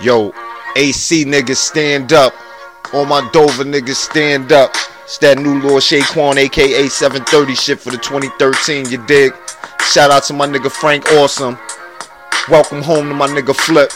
Yo, AC niggas stand up. All my Dover niggas stand up. It's that new Lord Shaquan, aka 730 shit for the 2013, you dig? Shout out to my nigga Frank Awesome. Welcome home to my nigga Flip.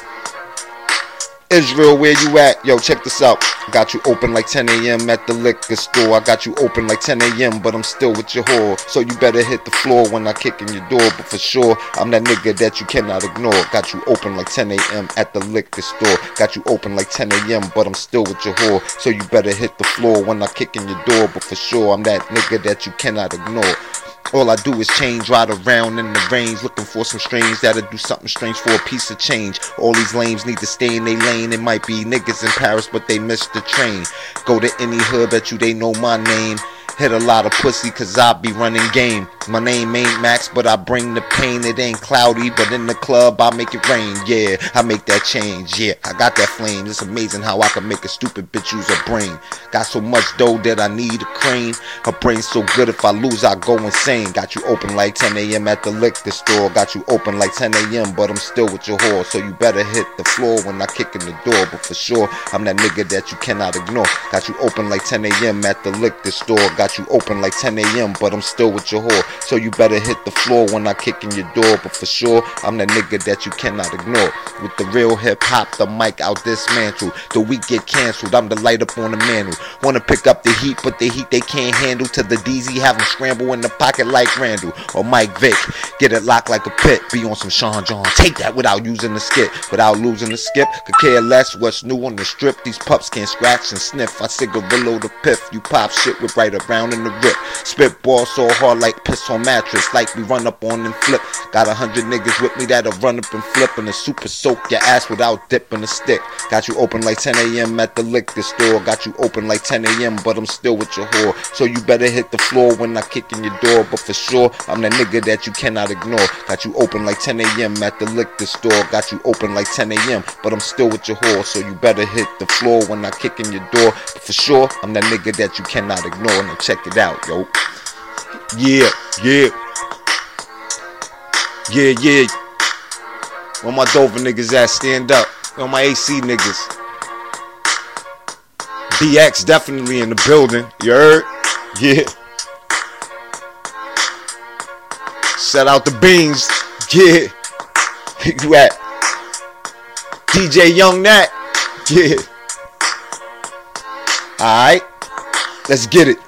Israel, where you at? Yo, check this out. Got you open like 10 a.m. at the liquor store. I got you open like 10 a.m., but I'm still with your whore. So you better hit the floor when I kick in your door. But for sure, I'm that nigga that you cannot ignore. Got you open like 10 a.m. at the liquor store. Got you open like 10 a.m., but I'm still with your whore. So you better hit the floor when I kick in your door. But for sure, I'm that nigga that you cannot ignore. All I do is change, ride around in the range, looking for some strange that'll do something strange for a piece of change. All these lames need to stay in their lane. It might be niggas in Paris, but they missed the train. Go to any hood, bet you they know my name. Hit a lot of pussy cause I be running game. My name ain't Max, but I bring the pain. It ain't cloudy, but in the club I make it rain. Yeah, I make that change. Yeah, I got that flame. It's amazing how I can make a stupid bitch use her brain. Got so much dough that I need a crane. Her brain's so good if I lose, I go insane. Got you open like 10 a.m. at the liquor store. Got you open like 10 a.m., but I'm still with your whore. So you better hit the floor when I kick in the door. But for sure, I'm that nigga that you cannot ignore. Got you open like 10 a.m. at the liquor store. Got you open like 10 a.m., but I'm still with your whore. So you better hit the floor when I kick in your door. But for sure, I'm that nigga that you cannot ignore. With the real hip hop, the mic out dismantled. The week get canceled. I'm the light up on the mantle. Wanna pick up the heat, but the heat they can't handle. To the DZ, have them scramble in the pocket like Randall or Mike Vick. Get it locked like a pit. Be on some Sean John. Take that without using the skip. Without losing the skip. Could care less what's new on the strip. These pups can't scratch and sniff. I cigarillo the piff. You pop shit with right around in the rip. Spitball so hard like piss on mattress. Like we run up on and flip. Got a hundred niggas with me that'll run up and flip. And the super soak your ass without dipping a stick. Got you open like 10 a.m. at the liquor store. Got you open like 10 a.m. but I'm still with your whore. So you better hit the floor when I kick in your door. But for sure, I'm that nigga that you cannot ignore. Got you open like 10 a.m. at the liquor store. Got you open like 10 a.m. but I'm still with your whore. So you better hit the floor when I kick in your door. But for sure, I'm that nigga that you cannot ignore. Check it out, yo. Yeah, yeah. Yeah, yeah. Where my Dover niggas at? Stand up. Where my AC niggas? BX definitely in the building. You heard? Yeah. Shout out the beans. Yeah. you at? DJ Young Nat. Yeah. Alright. Let's get it.